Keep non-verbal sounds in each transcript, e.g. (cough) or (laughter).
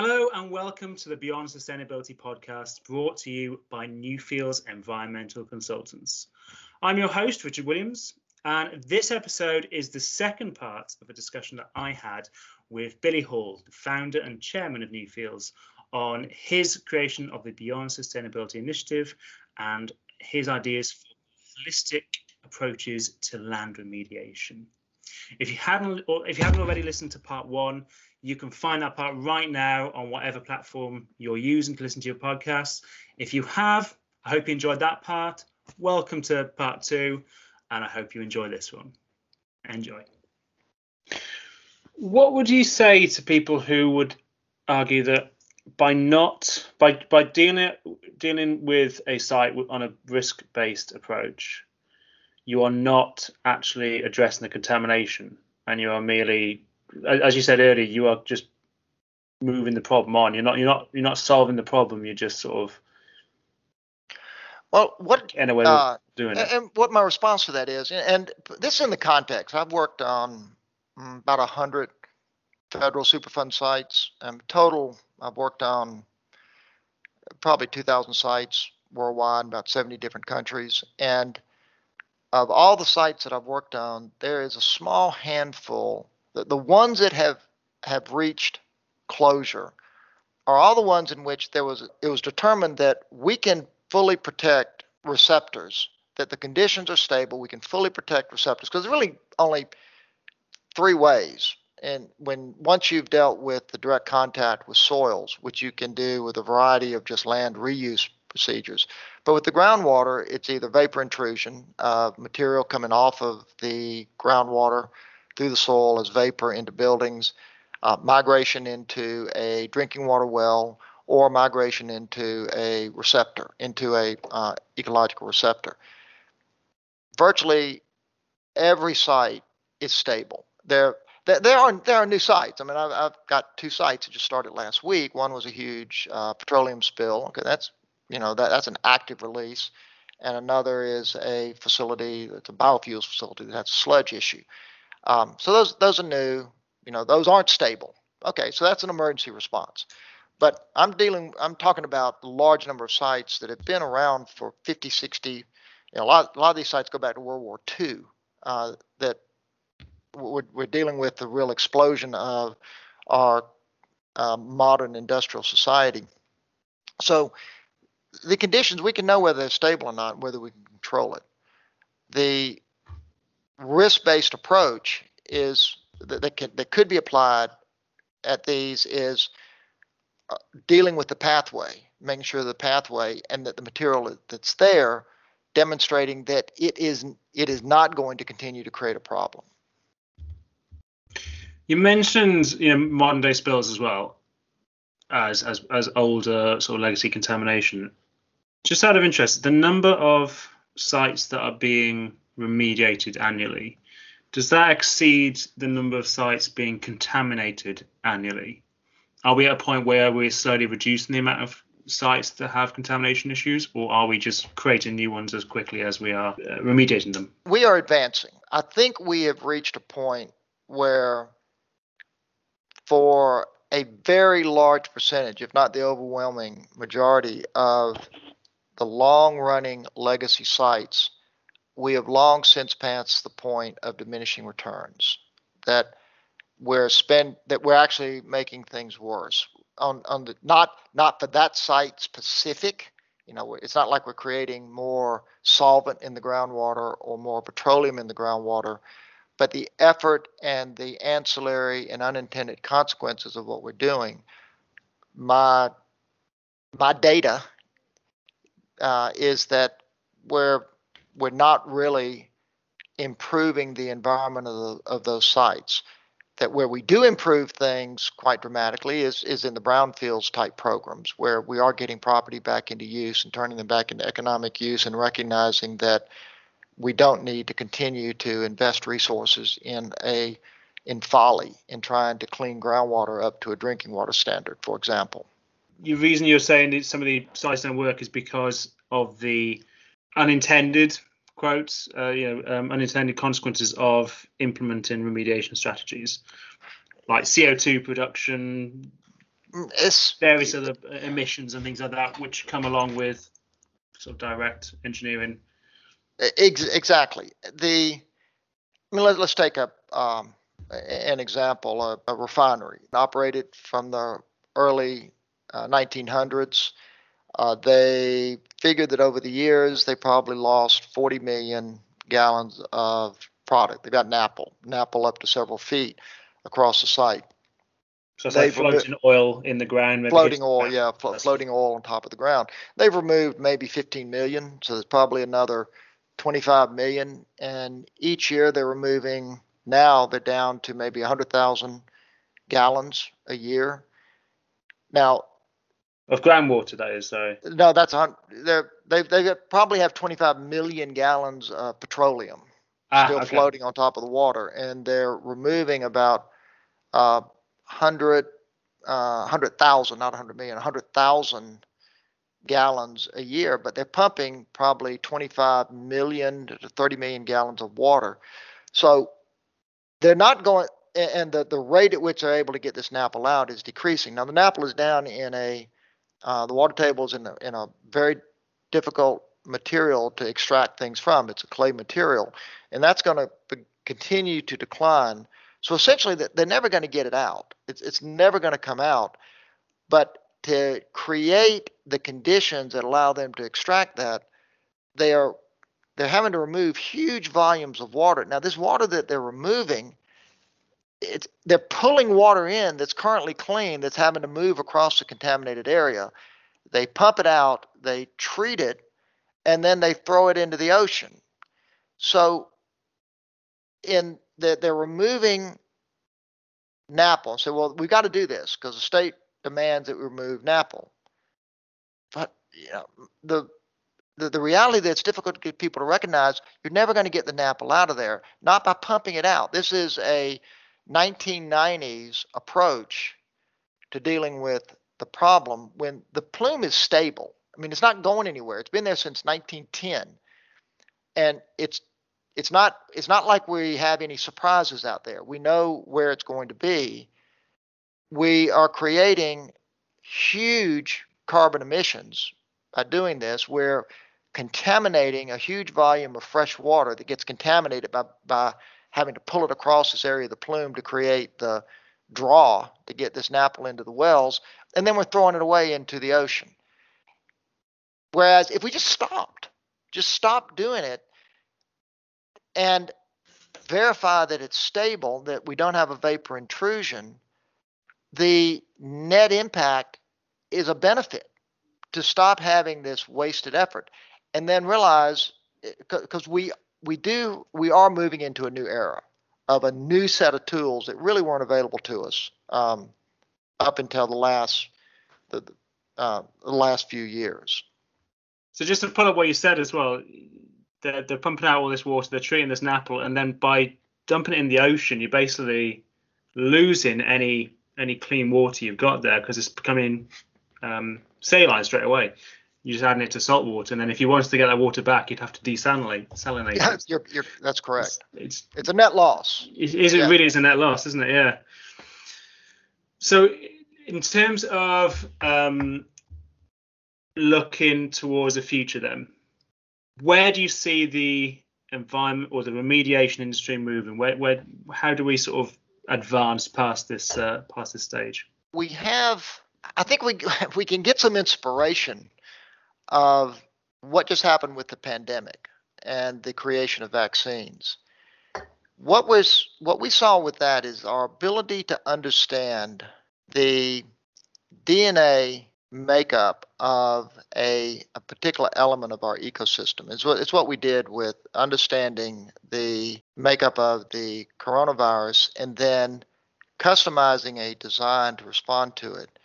Hello and welcome to the Beyond Sustainability podcast brought to you by Newfields Environmental Consultants. I'm your host, Richard Williams, and this episode is the second part of a discussion that I had with Billy Hall, the founder and chairman of Newfields, on his creation of the Beyond Sustainability Initiative and his ideas for holistic approaches to land remediation. If you haven't, or if you haven't already listened to part one, you can find that part right now on whatever platform you're using to listen to your podcasts. If you have, I hope you enjoyed that part. Welcome to part two, and I hope you enjoy this one. Enjoy. What would you say to people who would argue that by not by by dealing dealing with a site on a risk based approach, you are not actually addressing the contamination, and you are merely as you said earlier, you are just moving the problem on. You're not you're not you're not solving the problem. You're just sort of well, what anyway uh, doing and, and what my response to that is, and this is in the context. I've worked on mm, about a hundred federal Superfund sites. Um, total, I've worked on probably 2,000 sites worldwide, in about 70 different countries, and of all the sites that I've worked on, there is a small handful the, the ones that have have reached closure are all the ones in which there was it was determined that we can fully protect receptors that the conditions are stable we can fully protect receptors. Because there's really only three ways. And when once you've dealt with the direct contact with soils which you can do with a variety of just land reuse procedures. But with the groundwater it's either vapor intrusion uh, material coming off of the groundwater through the soil as vapor into buildings, uh, migration into a drinking water well, or migration into a receptor, into a uh, ecological receptor. Virtually every site is stable. There, there, there are there are new sites. I mean, I've, I've got two sites that just started last week. One was a huge uh, petroleum spill. Okay, that's you know that that's an active release, and another is a facility that's a biofuels facility that has a sludge issue. Um, so those those are new. You know, those aren't stable. Okay, so that's an emergency response. But I'm dealing. I'm talking about a large number of sites that have been around for 50, 60. You know, a lot a lot of these sites go back to World War II. Uh, that we're, we're dealing with the real explosion of our uh, modern industrial society. So the conditions we can know whether they're stable or not, whether we can control it. The risk-based approach is that, that, that could be applied at these is uh, dealing with the pathway, making sure the pathway and that the material that's there demonstrating that it is it is not going to continue to create a problem. You mentioned you know modern day spills as well as as as older sort of legacy contamination. Just out of interest, the number of sites that are being remediated annually. Does that exceed the number of sites being contaminated annually? Are we at a point where we're slowly reducing the amount of sites that have contamination issues, or are we just creating new ones as quickly as we are uh, remediating them? We are advancing. I think we have reached a point where, for a very large percentage, if not the overwhelming majority of the long running legacy sites, we have long since passed the point of diminishing returns that we're spend that we're actually making things worse. On on the not not for that site specific you know it's not like we're creating more solvent in the groundwater or more petroleum in the groundwater but the effort and the ancillary and unintended consequences of what we're doing my my data uh, is that we're we're not really improving the environment of, the, of those sites. That where we do improve things quite dramatically is, is in the brownfields type programs where we are getting property back into use and turning them back into economic use and recognizing that we don't need to continue to invest resources in a in folly in trying to clean groundwater up to a drinking water standard, for example. The reason you're saying that some of the sites don't work is because of the unintended quotes, uh, you know, um, unintended consequences of implementing remediation strategies, like CO2 production, it's various other emissions and things like that, which come along with sort of direct engineering. Ex- exactly. The I mean, let, us take a um, an example: a, a, refinery operated from the early uh, 1900s. Uh, they figured that over the years they probably lost 40 million gallons of product. They got NAPL, NAPL up to several feet across the site. So it's like floating remo- oil in the ground. Floating oil, yeah, flo- floating oil on top of the ground. They've removed maybe 15 million, so there's probably another 25 million. And each year they're removing. Now they're down to maybe 100,000 gallons a year. Now, of groundwater, that is, though. No, that's on. They're they they probably have 25 million gallons of petroleum ah, still okay. floating on top of the water, and they're removing about uh, 100 uh, 100,000, not 100 million, 100,000 gallons a year, but they're pumping probably 25 million to 30 million gallons of water. So they're not going, and the, the rate at which they're able to get this NAPL out is decreasing. Now, the NAPL is down in a, uh, the water table is in a, in a very difficult material to extract things from. It's a clay material, and that's going to continue to decline. So essentially, they're never going to get it out. It's, it's never going to come out. But to create the conditions that allow them to extract that, they are they're having to remove huge volumes of water. Now, this water that they're removing, it's they're pulling water in that's currently clean that's having to move across the contaminated area. They pump it out, they treat it, and then they throw it into the ocean. So, in that they're removing NAPL. So, well, we've got to do this because the state demands that we remove NAPL. But you know, the, the the reality that it's difficult to get people to recognize, you're never going to get the NAPL out of there, not by pumping it out. This is a 1990s approach to dealing with the problem when the plume is stable. I mean, it's not going anywhere. It's been there since 1910, and it's it's not it's not like we have any surprises out there. We know where it's going to be. We are creating huge carbon emissions by doing this. We're contaminating a huge volume of fresh water that gets contaminated by by having to pull it across this area of the plume to create the draw to get this NAPL into the wells, and then we're throwing it away into the ocean. Whereas if we just stopped, just stop doing it, and verify that it's stable, that we don't have a vapor intrusion, the net impact is a benefit to stop having this wasted effort and then realize because we we do we are moving into a new era of a new set of tools that really weren't available to us um, up until the last the, uh, the last few years. So just to pull up what you said as well, they're, they're pumping out all this water, they're treating this NAPL, and then by dumping it in the ocean, you're basically losing any any clean water you've got there because it's becoming um, saline straight away. You're just adding it to salt water, and then if you wanted to get that water back, you'd have to desalinate. Salinate. Yeah, (laughs) you're, you're, that's correct. It's, it's, it's a net loss. It, it yeah. really is a net loss, isn't it? Yeah. So, in terms of um, looking towards the future, then where do you see the environment or the remediation industry moving? Where, where, how do we sort of advance past this, uh, past this stage? We have, I think we (laughs) we can get some inspiration of what just happened with the pandemic and the creation of vaccines. What was what we saw with that is our ability to understand the DNA makeup of a, a particular element of our ecosystem. It's what, it's what we did with understanding the makeup of the coronavirus and then customizing a design to respond to it.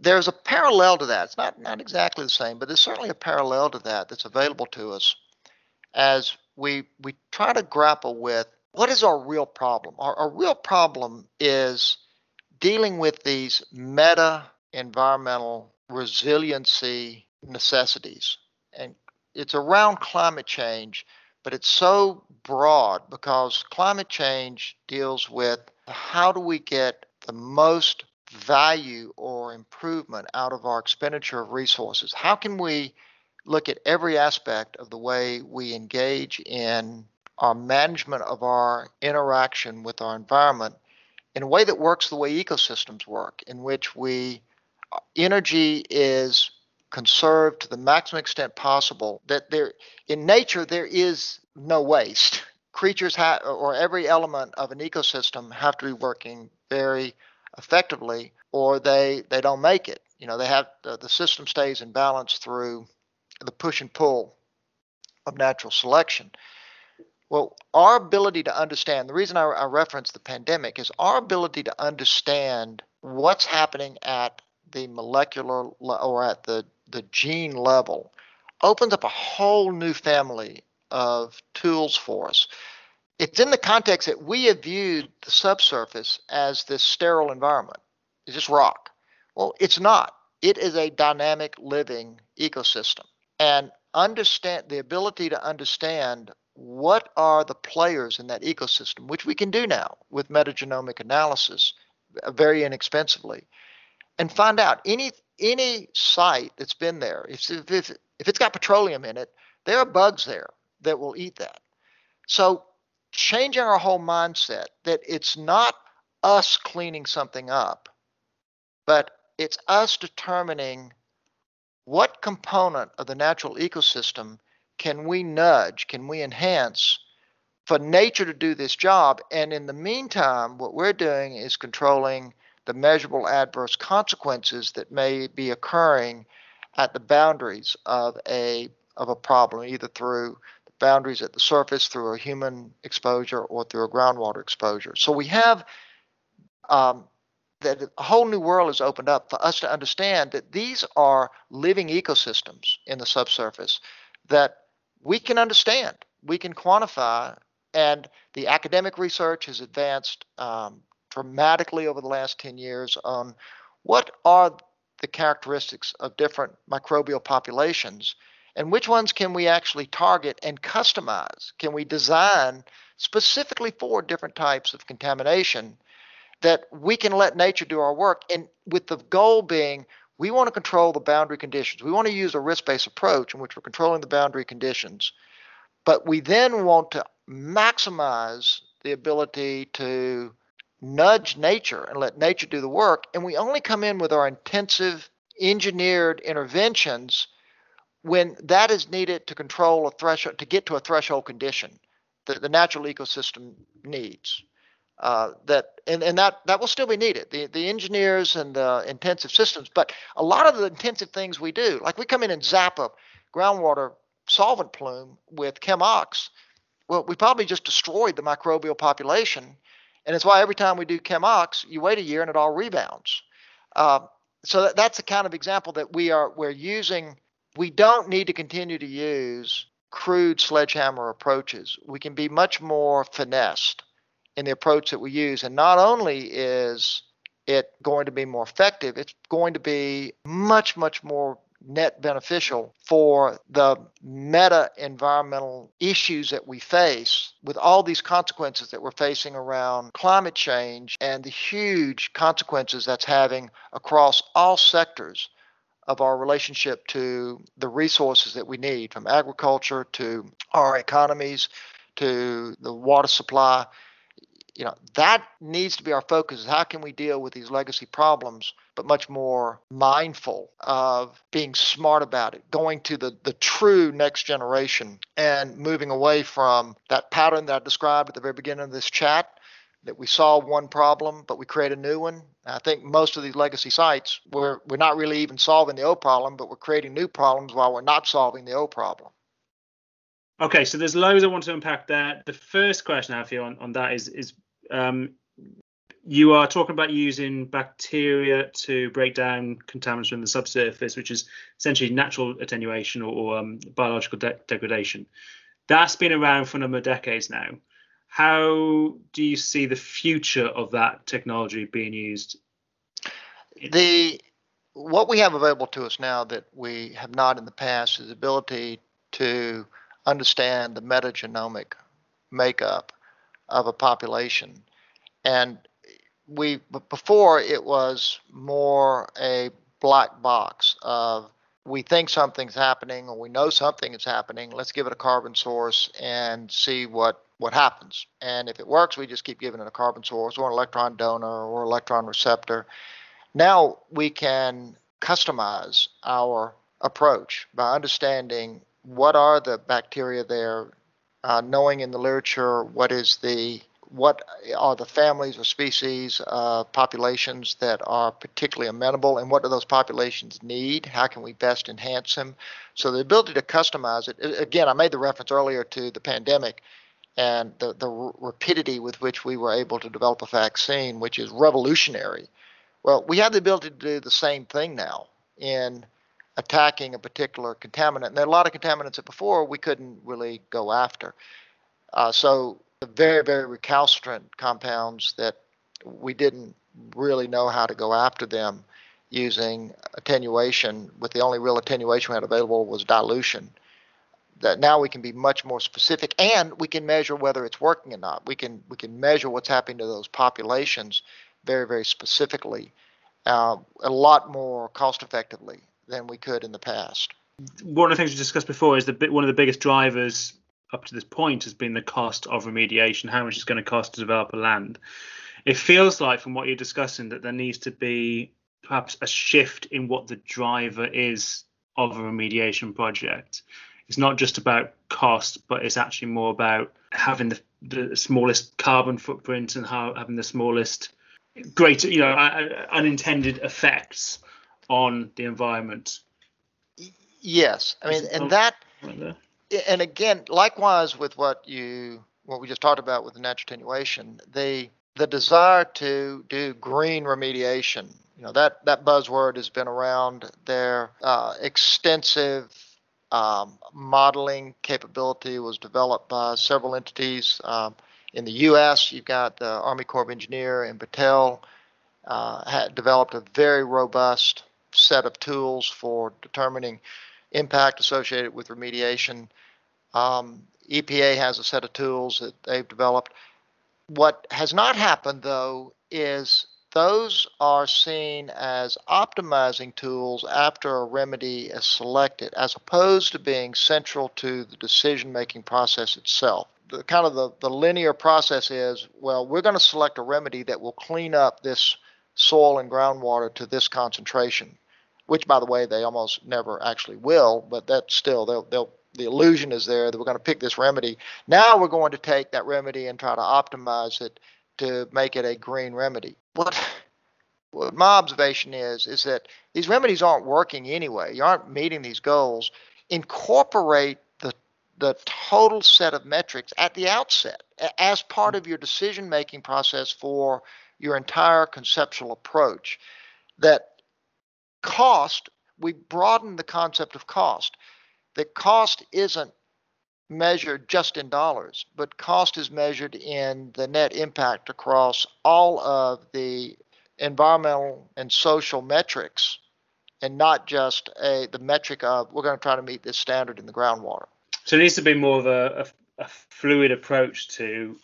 There's a parallel to that. It's not, not exactly the same, but there's certainly a parallel to that that's available to us as we, we try to grapple with what is our real problem. Our, our real problem is dealing with these meta environmental resiliency necessities. And it's around climate change, but it's so broad because climate change deals with how do we get the most value or improvement out of our expenditure of resources? How can we look at every aspect of the way we engage in our management of our interaction with our environment in a way that works the way ecosystems work, in which we uh, energy is conserved to the maximum extent possible. That there in nature there is no waste. (laughs) Creatures have, or every element of an ecosystem have to be working very effectively, or they they don't make it. You know, they have the, the system stays in balance through the push and pull of natural selection. Well, our ability to understand, the reason I, I reference the pandemic is our ability to understand what's happening at the molecular or at the, the gene level opens up a whole new family of tools for us. It's in the context that we have viewed the subsurface as this sterile environment. It's just rock. Well, it's not. It is a dynamic living ecosystem. And understand the ability to understand what are the players in that ecosystem, which we can do now with metagenomic analysis uh, very inexpensively, and find out any any site that's been there. If, if, if it's got petroleum in it, there are bugs there that will eat that. So changing our whole mindset that it's not us cleaning something up, but it's us determining what component of the natural ecosystem can we nudge, can we enhance for nature to do this job? And in the meantime, what we're doing is controlling the measurable adverse consequences that may be occurring at the boundaries of a of a problem, either through boundaries at the surface, through a human exposure, or through a groundwater exposure. So we have um, that a whole new world has opened up for us to understand that these are living ecosystems in the subsurface that we can understand, we can quantify, and the academic research has advanced um, dramatically over the last 10 years on what are the characteristics of different microbial populations and which ones can we actually target and customize? Can we design specifically for different types of contamination that we can let nature do our work? And with the goal being we want to control the boundary conditions. We want to use a risk based approach in which we're controlling the boundary conditions, but we then want to maximize the ability to nudge nature and let nature do the work. And we only come in with our intensive engineered interventions when that is needed to control a threshold, to get to a threshold condition that the natural ecosystem needs uh, that and, and that that will still be needed. The the engineers and the intensive systems but a lot of the intensive things we do like we come in and zap a groundwater solvent plume with chemox well we probably just destroyed the microbial population and it's why every time we do chemox you wait a year and it all rebounds. Uh, so that, that's the kind of example that we are we're using we don't need to continue to use crude sledgehammer approaches we can be much more finessed in the approach that we use. And not only is it going to be more effective, it's going to be much, much more net beneficial for the meta environmental issues that we face with all these consequences that we're facing around climate change and the huge consequences that's having across all sectors of our relationship to the resources that we need from agriculture to our economies to the water supply. You know that needs to be our focus is how can we deal with these legacy problems but much more mindful of being smart about it going to the the true next generation and moving away from that pattern that i described at the very beginning of this chat that we solve one problem but we create a new one i think most of these legacy sites we're we're not really even solving the old problem but we're creating new problems while we're not solving the old problem Okay, so there's loads I want to unpack there. The first question I have here on, on that is is um, you are talking about using bacteria to break down contaminants from the subsurface, which is essentially natural attenuation or, or um, biological de- degradation. That's been around for a number of decades now. How do you see the future of that technology being used? The what we have available to us now that we have not in the past is the ability to understand the metagenomic makeup of a population. And we before it was more a black box of we think something's happening or we know something is happening. Let's give it a carbon source and see what what happens. And if it works, we just keep giving it a carbon source or an electron donor or electron receptor. Now we can customize our approach by understanding what are the bacteria there, uh, knowing in the literature what is the what are the families or species uh, populations that are particularly amenable and what do those populations need how can we best enhance them so the ability to customize it again i made the reference earlier to the pandemic and the, the rapidity with which we were able to develop a vaccine which is revolutionary. Well we have the ability to do the same thing now in attacking a particular contaminant. And there are a lot of contaminants that before we couldn't really go after. Uh, so the very, very recalcitrant compounds that we didn't really know how to go after them using attenuation, with the only real attenuation we had available was dilution. That now we can be much more specific, and we can measure whether it's working or not. We can we can measure what's happening to those populations very, very specifically, uh, a lot more cost effectively than we could in the past. One of the things we discussed before is that one of the biggest drivers up to this point has been the cost of remediation, how much it's going to cost to develop a land. It feels like, from what you're discussing, that there needs to be perhaps a shift in what the driver is of a remediation project. It's not just about cost, but it's actually more about having the, the smallest carbon footprint and how, having the smallest, greater, you know, unintended effects on the environment. Yes, I mean, and that and again, likewise with what you what we just talked about with the natural attenuation, the the desire to do green remediation. You know that that buzzword has been around. There, uh, extensive um, modeling capability was developed by several entities. Um, in the U.S., you've got the Army Corps of Engineer and Battelle uh, had developed a very robust set of tools for determining impact associated with remediation. Um, EPA has a set of tools that they've developed. What has not happened, though, is those are seen as optimizing tools after a remedy is selected, as opposed to being central to the decision making process itself. The kind of the, the linear process is well, we're going to select a remedy that will clean up this soil and groundwater to this concentration which by the way they almost never actually will but that's still they'll, they'll the illusion is there that we're going to pick this remedy now we're going to take that remedy and try to optimize it to make it a green remedy what what my observation is is that these remedies aren't working anyway. You aren't meeting these goals. Incorporate the the total set of metrics at the outset as part of your decision making process for your entire conceptual approach. That cost, we broaden the concept of cost. That cost isn't measured just in dollars, but cost is measured in the net impact across all of the environmental and social metrics and not just a the metric of we're going to try to meet this standard in the groundwater. So it needs to be more of a, a, a fluid approach to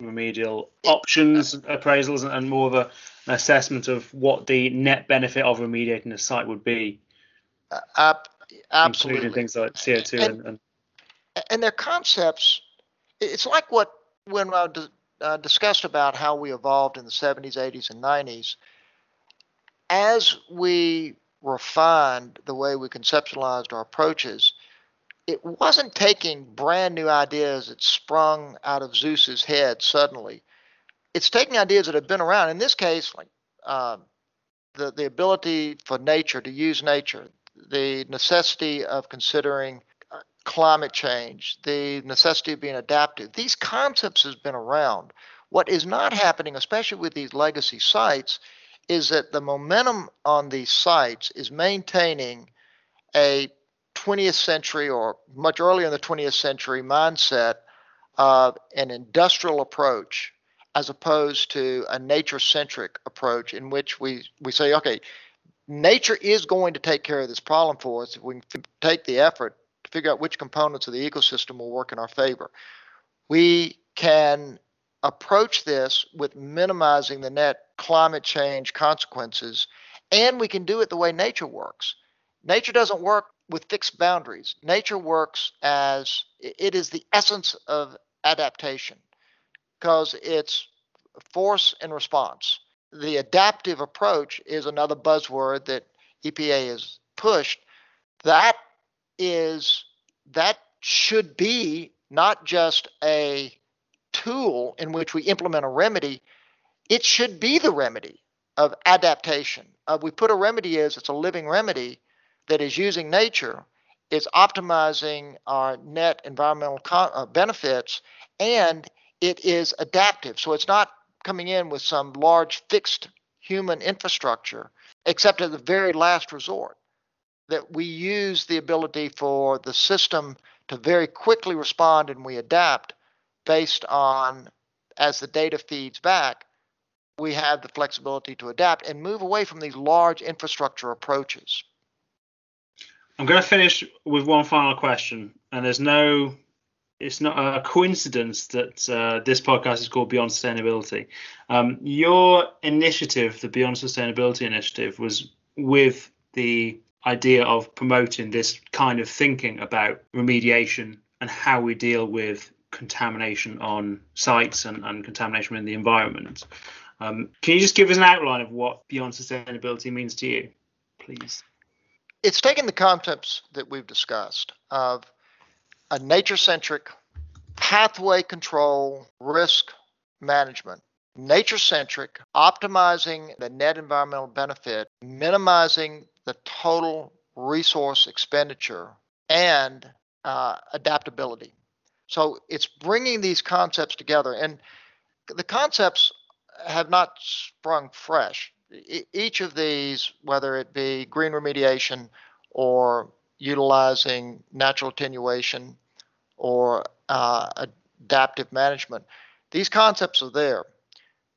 remedial options, appraisals, and more of a an assessment of what the net benefit of remediating a site would be. Uh, absolutely. Including things like CO2 and, and, and their concepts. It's like what when I uh, discussed about how we evolved in the 70s, 80s, and 90s. As we refined the way we conceptualized our approaches, it wasn't taking brand new ideas that sprung out of Zeus's head suddenly it's taking ideas that have been around. In this case, like uh, the the ability for nature to use nature, the necessity of considering climate change, the necessity of being adaptive. These concepts has been around. What is not happening, especially with these legacy sites, is that the momentum on these sites is maintaining a 20th century or much earlier in the 20th century mindset of an industrial approach as opposed to a nature centric approach in which we, we say, okay, nature is going to take care of this problem for us if we can take the effort to figure out which components of the ecosystem will work in our favor. We can approach this with minimizing the net climate change consequences, and we can do it the way nature works. Nature doesn't work with fixed boundaries. Nature works as it is the essence of adaptation because it's force and response. The adaptive approach is another buzzword that EPA has pushed. That is that should be not just a tool in which we implement a remedy, it should be the remedy of adaptation. Uh, we put a remedy as it's a living remedy that is using nature, it's optimizing our net environmental co- uh, benefits, and it is adaptive. So it's not coming in with some large fixed human infrastructure, except at the very last resort. That we use the ability for the system to very quickly respond and we adapt based on as the data feeds back, we have the flexibility to adapt and move away from these large infrastructure approaches. I'm going to finish with one final question, and there's no, it's not a coincidence that uh, this podcast is called Beyond Sustainability. Um, your initiative, the Beyond Sustainability initiative, was with the idea of promoting this kind of thinking about remediation and how we deal with contamination on sites and, and contamination in the environment. Um, can you just give us an outline of what beyond sustainability means to you, please? It's taking the concepts that we've discussed of a nature centric pathway control risk management nature centric, optimizing the net environmental benefit, minimizing the total resource expenditure, and uh, adaptability. So it's bringing these concepts together. And the concepts have not sprung fresh. each of these, whether it be green remediation or utilizing natural attenuation or uh, adaptive management, these concepts are there.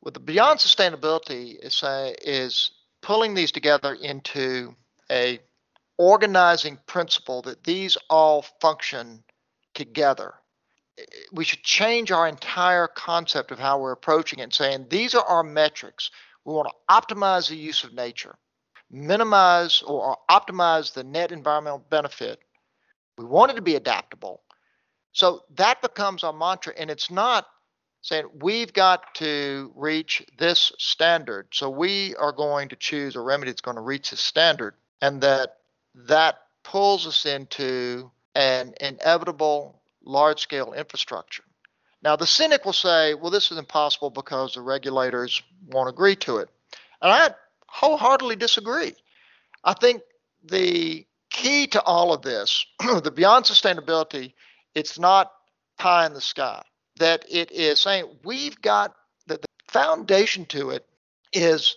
With the beyond sustainability is, uh, is pulling these together into a organizing principle that these all function together. We should change our entire concept of how we're approaching it and saying these are our metrics. We want to optimize the use of nature, minimize or optimize the net environmental benefit. We want it to be adaptable. So that becomes our mantra, and it's not saying we've got to reach this standard. So we are going to choose a remedy that's going to reach this standard, and that that pulls us into an inevitable large scale infrastructure. Now, the cynic will say, well, this is impossible because the regulators won't agree to it. And I wholeheartedly disagree. I think the key to all of this, (clears throat) the beyond sustainability, it's not pie in the sky that it is saying we've got that the foundation to it is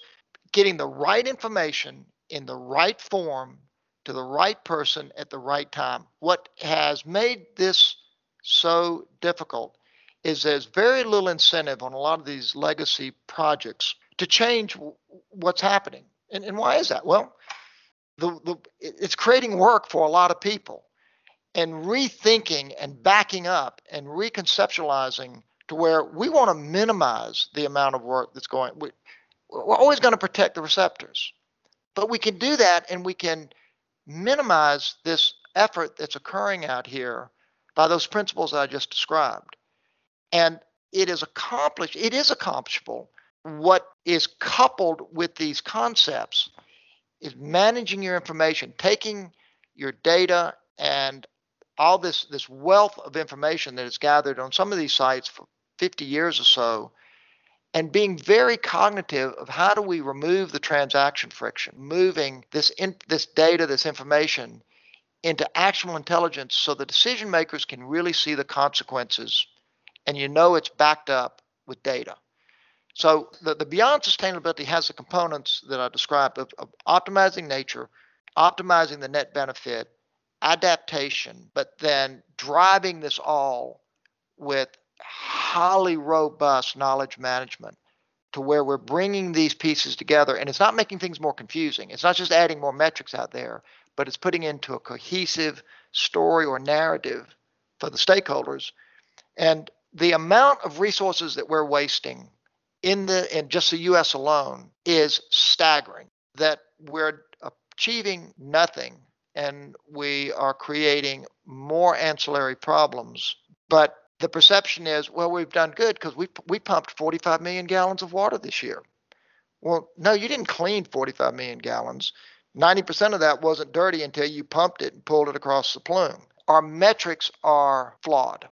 getting the right information in the right form to the right person at the right time. What has made this so difficult is there's very little incentive on a lot of these legacy projects to change what's happening. And, and why is that? Well, the, the, it's creating work for a lot of people and rethinking and backing up and reconceptualizing to where we want to minimize the amount of work that's going. We, we're always going to protect the receptors, but we can do that and we can minimize this effort that's occurring out here by those principles that I just described. And it is accomplished, it is accomplishable. What is coupled with these concepts is managing your information, taking your data and all this this wealth of information that is gathered on some of these sites for 50 years or so and being very cognitive of how do we remove the transaction friction moving this in, this data this information into actual intelligence so the decision makers can really see the consequences and you know it's backed up with data. So the, the beyond sustainability has the components that i described of, of optimizing nature optimizing the net benefit adaptation, but then driving this all with highly robust knowledge management to where we're bringing these pieces together and it's not making things more confusing. It's not just adding more metrics out there, but it's putting into a cohesive story or narrative for the stakeholders. And the amount of resources that we're wasting in the in just the US alone is staggering that we're achieving nothing and we are creating more ancillary problems. But the perception is well we've done good because we we pumped 45 million gallons of water this year. Well no you didn't clean 45 million gallons. 90% of that wasn't dirty until you pumped it and pulled it across the plume. Our metrics are flawed.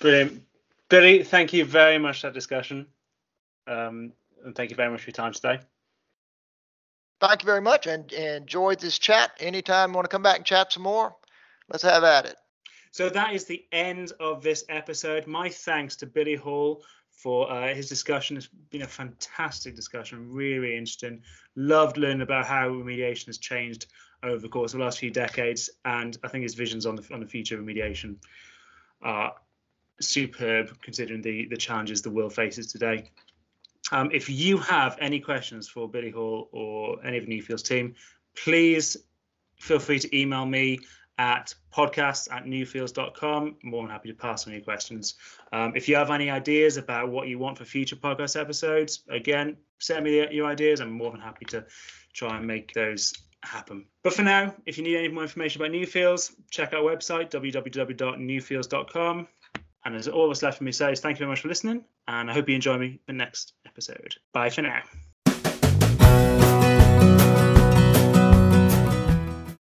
Brilliant. Billy thank you very much for that discussion um, and thank you very much for your time today. Thank you very much and, and enjoyed this chat. Anytime you want to come back and chat some more, let's have at it. So that is the end of this episode. My thanks to Billy Hall for uh, his discussion. It's been a fantastic discussion, really, really interesting. Loved learning about how remediation has changed over the course of the last few decades, and I think his visions on the on the future of remediation are superb, considering the the challenges the world faces today. Um, if you have any questions for Billy Hall or any of the Newfields team, please feel free to email me at podcasts at newfields.com. More than happy to pass on your questions. Um, if you have any ideas about what you want for future podcast episodes, again, send me your ideas. I'm more than happy to try and make those happen. But for now, if you need any more information about Newfields, check our website, www.newfields.com. And as all left for me to say is thank you very much for listening, and I hope you enjoy me the next episode. Bye for now.